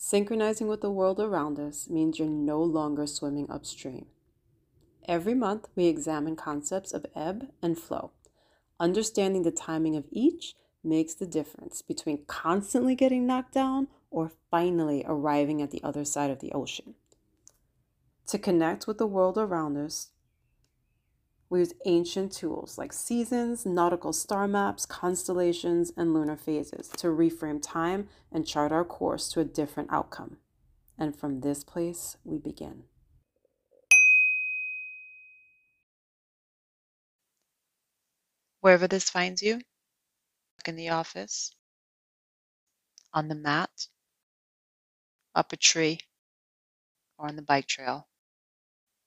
Synchronizing with the world around us means you're no longer swimming upstream. Every month, we examine concepts of ebb and flow. Understanding the timing of each makes the difference between constantly getting knocked down or finally arriving at the other side of the ocean. To connect with the world around us, we use ancient tools like seasons, nautical star maps, constellations, and lunar phases to reframe time and chart our course to a different outcome. And from this place, we begin. Wherever this finds you, in the office, on the mat, up a tree, or on the bike trail,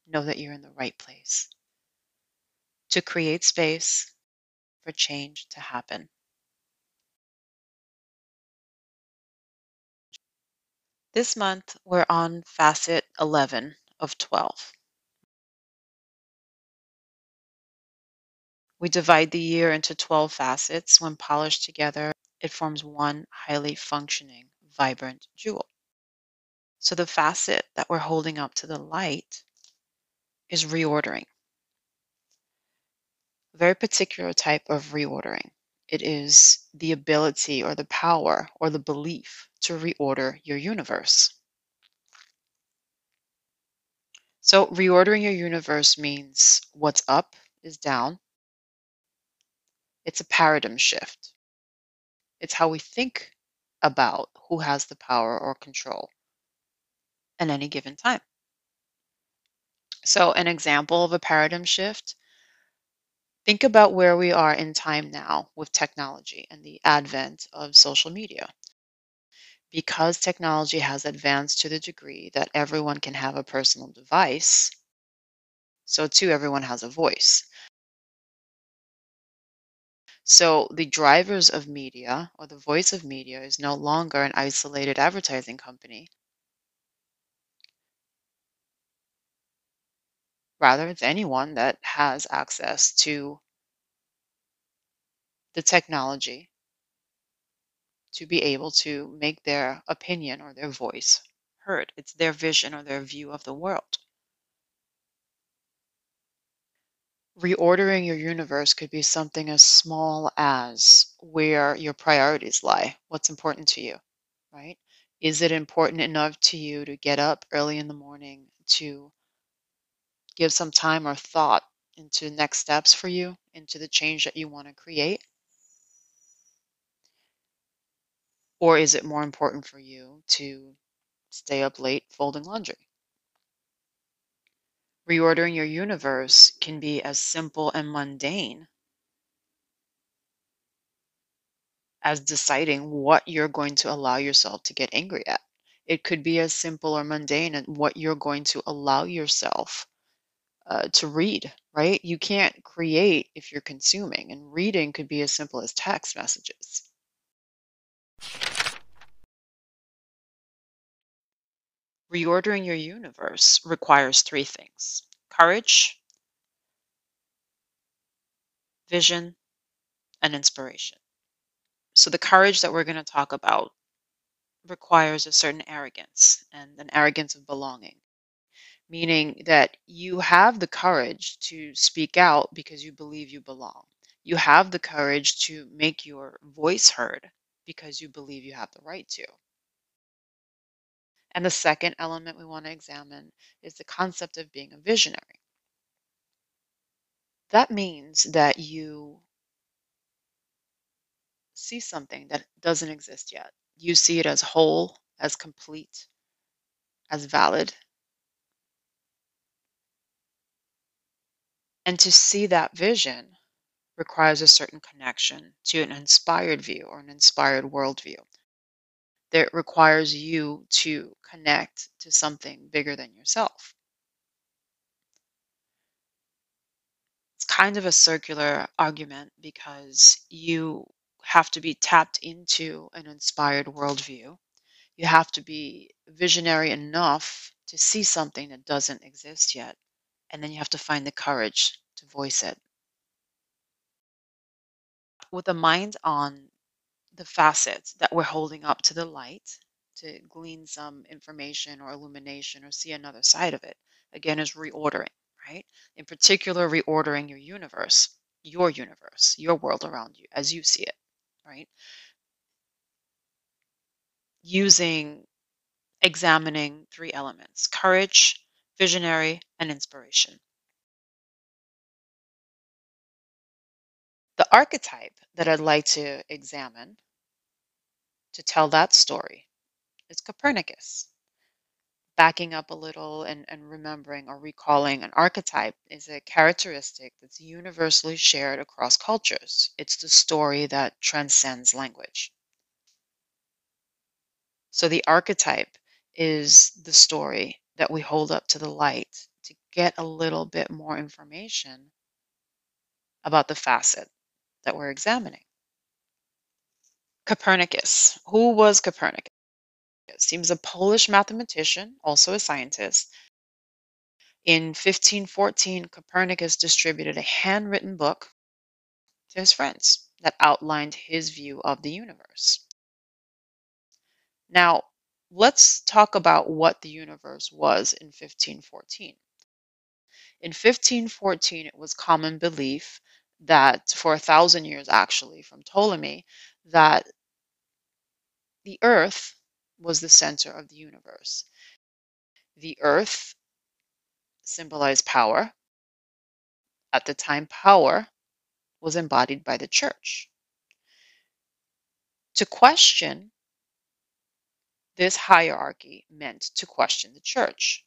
know that you're in the right place to create space for change to happen. This month, we're on facet 11 of 12. We divide the year into 12 facets. When polished together, it forms one highly functioning, vibrant jewel. So the facet that we're holding up to the light is reordering very particular type of reordering. It is the ability or the power or the belief to reorder your universe. So, reordering your universe means what's up is down. It's a paradigm shift. It's how we think about who has the power or control at any given time. So, an example of a paradigm shift Think about where we are in time now with technology and the advent of social media. Because technology has advanced to the degree that everyone can have a personal device, so too everyone has a voice. So the drivers of media or the voice of media is no longer an isolated advertising company. Rather, it's anyone that has access to the technology to be able to make their opinion or their voice heard. It's their vision or their view of the world. Reordering your universe could be something as small as where your priorities lie, what's important to you, right? Is it important enough to you to get up early in the morning to give some time or thought into next steps for you, into the change that you want to create? Or is it more important for you to stay up late folding laundry? Reordering your universe can be as simple and mundane as deciding what you're going to allow yourself to get angry at. It could be as simple or mundane as what you're going to allow yourself uh, to read, right? You can't create if you're consuming, and reading could be as simple as text messages. Reordering your universe requires three things courage, vision, and inspiration. So, the courage that we're going to talk about requires a certain arrogance and an arrogance of belonging meaning that you have the courage to speak out because you believe you belong. You have the courage to make your voice heard because you believe you have the right to. And the second element we want to examine is the concept of being a visionary. That means that you see something that doesn't exist yet. You see it as whole, as complete, as valid, And to see that vision requires a certain connection to an inspired view or an inspired worldview. That requires you to connect to something bigger than yourself. It's kind of a circular argument because you have to be tapped into an inspired worldview. You have to be visionary enough to see something that doesn't exist yet and then you have to find the courage to voice it. With a mind on the facets that we're holding up to the light to glean some information or illumination or see another side of it. Again, is reordering, right? In particular, reordering your universe, your universe, your world around you as you see it, right? Using, examining three elements courage, visionary, and inspiration. The archetype that I'd like to examine to tell that story is Copernicus. Backing up a little and, and remembering or recalling an archetype is a characteristic that's universally shared across cultures. It's the story that transcends language. So the archetype is the story that we hold up to the light to get a little bit more information about the facet that we're examining. Copernicus. Who was Copernicus? He was a Polish mathematician, also a scientist. In 1514, Copernicus distributed a handwritten book to his friends that outlined his view of the universe. Now, let's talk about what the universe was in 1514. In 1514, it was common belief that for a thousand years, actually, from Ptolemy, that the earth was the center of the universe. The earth symbolized power. At the time, power was embodied by the church. To question this hierarchy meant to question the church.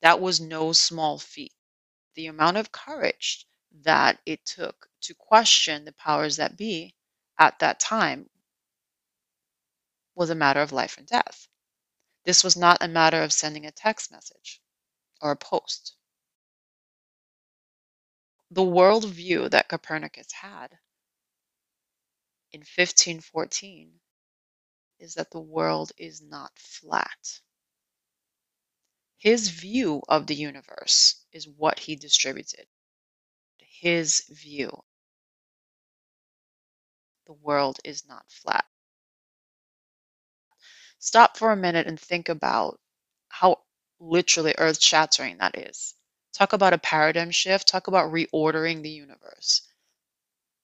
That was no small feat. The amount of courage that it took to question the powers that be at that time was a matter of life and death. This was not a matter of sending a text message or a post. The worldview that Copernicus had in 1514 is that the world is not flat. His view of the universe is what he distributed. His view. The world is not flat stop for a minute and think about how literally earth shattering that is. Talk about a paradigm shift, talk about reordering the universe.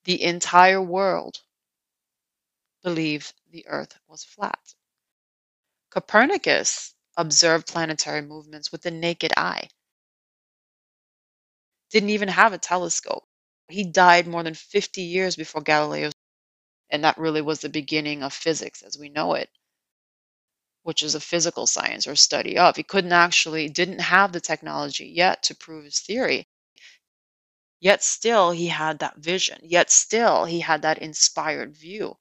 The entire world believed the earth was flat. Copernicus observed planetary movements with the naked eye. Didn't even have a telescope. He died more than 50 years before Galileo, and that really was the beginning of physics as we know it which is a physical science or study of. He couldn't actually, didn't have the technology yet to prove his theory. Yet still, he had that vision. Yet still, he had that inspired view.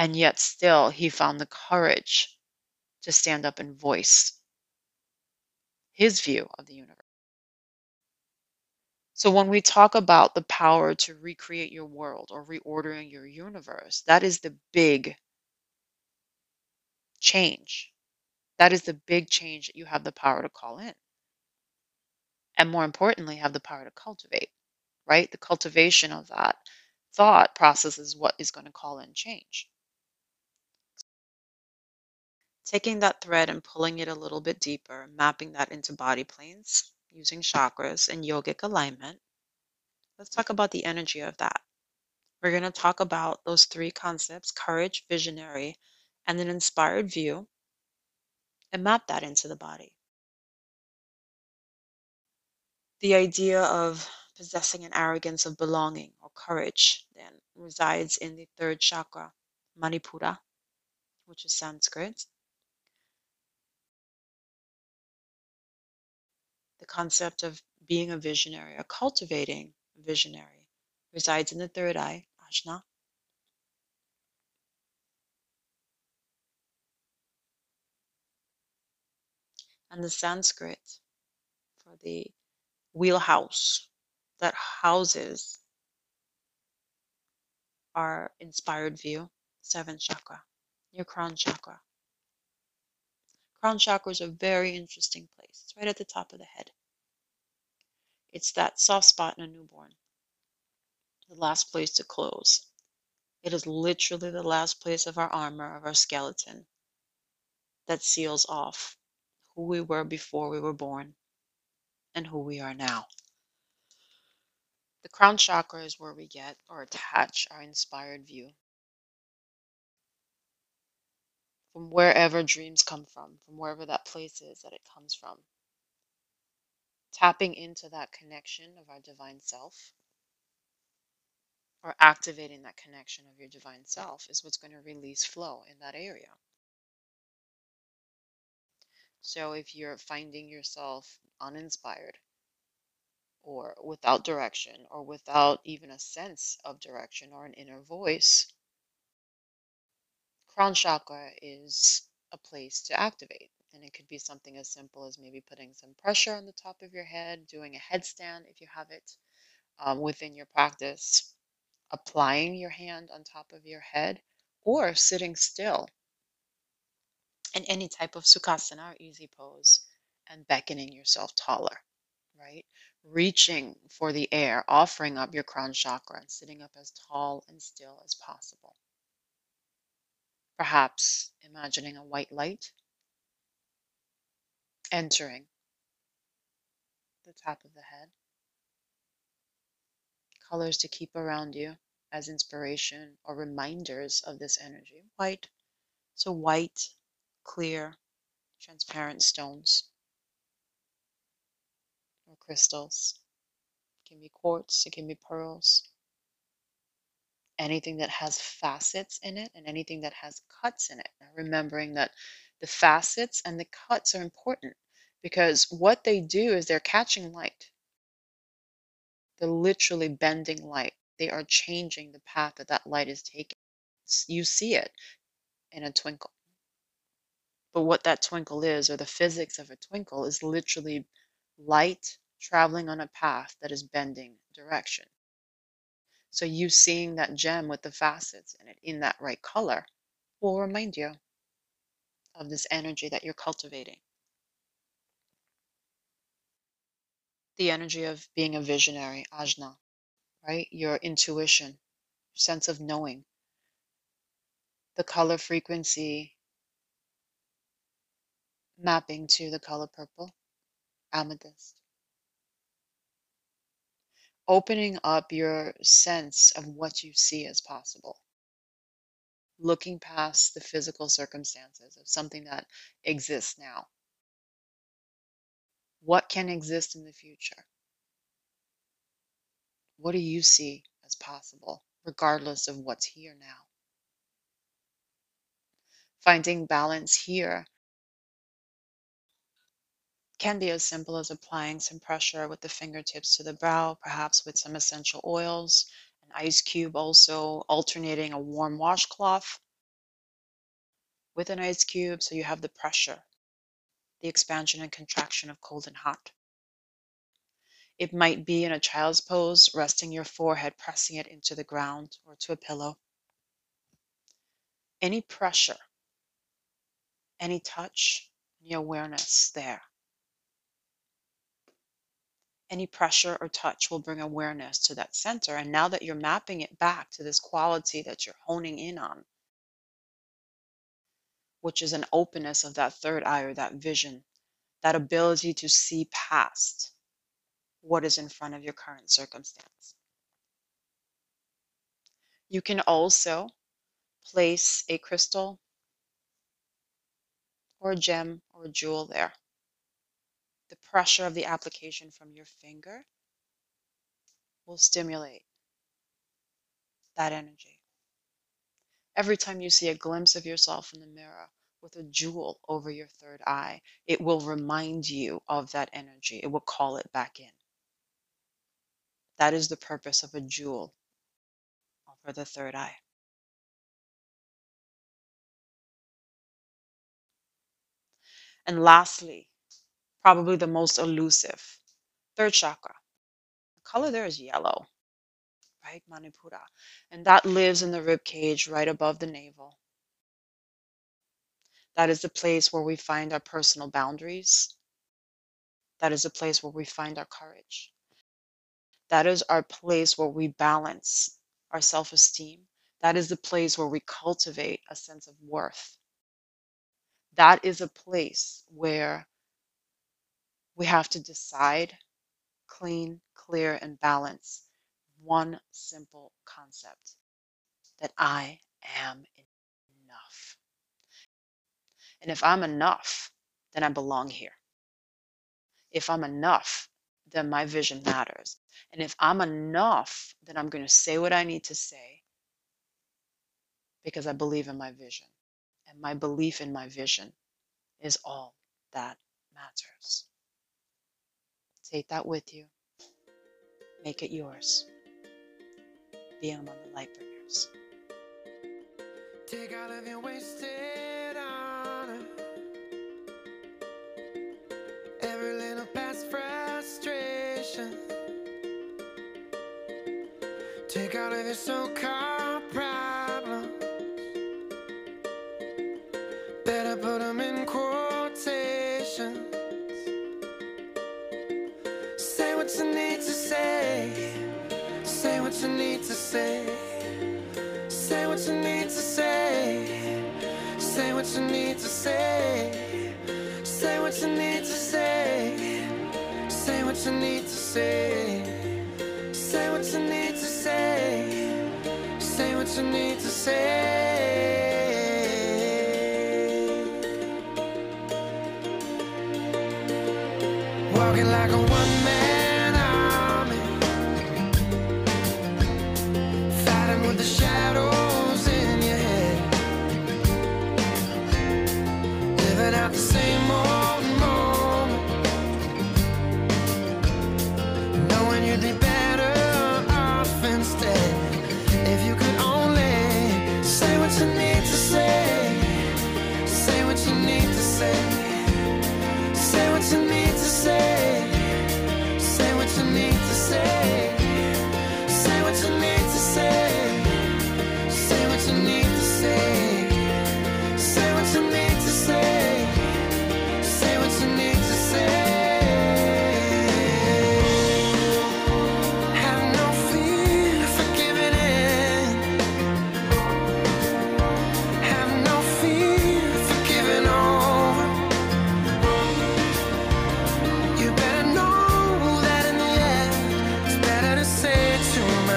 And yet still, he found the courage to stand up and voice his view of the universe. So, when we talk about the power to recreate your world or reordering your universe, that is the big change. That is the big change that you have the power to call in. And more importantly, have the power to cultivate, right? The cultivation of that thought process is what is going to call in change. Taking that thread and pulling it a little bit deeper, mapping that into body planes using chakras and yogic alignment. Let's talk about the energy of that. We're going to talk about those three concepts courage, visionary, and an inspired view and map that into the body. The idea of possessing an arrogance of belonging or courage then resides in the third chakra, Manipura, which is Sanskrit. Concept of being a visionary or cultivating a visionary resides in the third eye, Ajna, and the Sanskrit for the wheelhouse that houses our inspired view, seventh chakra, your crown chakra. Crown chakra is a very interesting place. It's right at the top of the head. It's that soft spot in a newborn, the last place to close. It is literally the last place of our armor, of our skeleton, that seals off who we were before we were born and who we are now. The crown chakra is where we get or attach our inspired view. From wherever dreams come from, from wherever that place is that it comes from. Tapping into that connection of our divine self or activating that connection of your divine self is what's going to release flow in that area. So if you're finding yourself uninspired or without direction or without even a sense of direction or an inner voice, crown chakra is a place to activate. And it could be something as simple as maybe putting some pressure on the top of your head, doing a headstand if you have it um, within your practice, applying your hand on top of your head, or sitting still in any type of sukhasana or easy pose and beckoning yourself taller, right? Reaching for the air, offering up your crown chakra and sitting up as tall and still as possible. Perhaps imagining a white light entering the top of the head. Colors to keep around you as inspiration or reminders of this energy. White, so white, clear, transparent stones or crystals. It can be quartz, it can be pearls. Anything that has facets in it and anything that has cuts in it. Now, remembering that the facets and the cuts are important because what they do is they're catching light. They're literally bending light. They are changing the path that that light is taking. You see it in a twinkle. But what that twinkle is, or the physics of a twinkle, is literally light traveling on a path that is bending direction. So you seeing that gem with the facets in it in that right color will remind you of this energy that you're cultivating. The energy of being a visionary, ajna, right? Your intuition, sense of knowing. The color frequency mapping to the color purple, amethyst. Opening up your sense of what you see as possible. Looking past the physical circumstances of something that exists now. What can exist in the future? What do you see as possible, regardless of what's here now? Finding balance here can be as simple as applying some pressure with the fingertips to the brow, perhaps with some essential oils, ice cube also, alternating a warm washcloth with an ice cube so you have the pressure, the expansion and contraction of cold and hot. It might be in a child's pose, resting your forehead, pressing it into the ground or to a pillow. Any pressure, any touch, any awareness there any pressure or touch will bring awareness to that center. And now that you're mapping it back to this quality that you're honing in on, which is an openness of that third eye or that vision, that ability to see past what is in front of your current circumstance. You can also place a crystal or a gem or a jewel there the pressure of the application from your finger will stimulate that energy. Every time you see a glimpse of yourself in the mirror with a jewel over your third eye, it will remind you of that energy. It will call it back in. That is the purpose of a jewel over the third eye. And lastly, probably the most elusive. Third chakra. The color there is yellow, right? Manipura. And that lives in the rib cage right above the navel. That is the place where we find our personal boundaries. That is the place where we find our courage. That is our place where we balance our self esteem, That is the place where we cultivate a sense of worth. That is a place where we have to decide clean, clear, and balance one simple concept that I am enough. And if I'm enough, then I belong here. If I'm enough, then my vision matters. And if I'm enough, then I'm going to say what I need to say because I believe in my vision. And my belief in my vision is all that matters. Take that with you, make it yours. Be among the light bringers. Take all of your wasted honor, every little past frustration. Take all of your so-called you need to say, say what you need to say, say what you need to say. Walking like a one-man army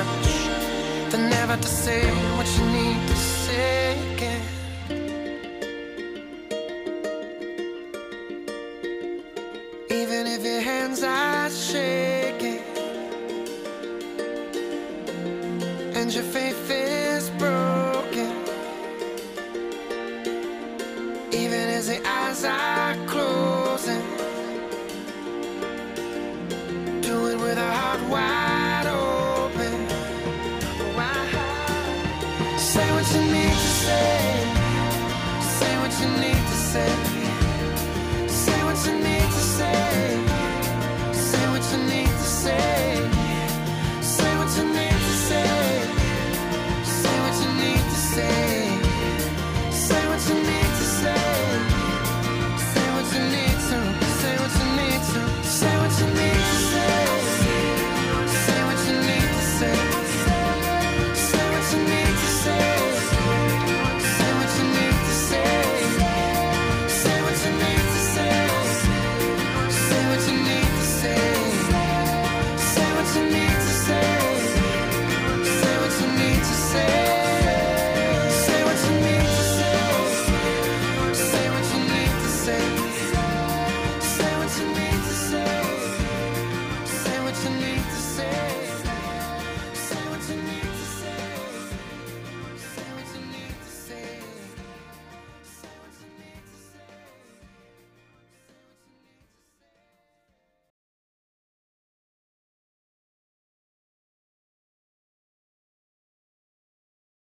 much than never to say what you need to say again.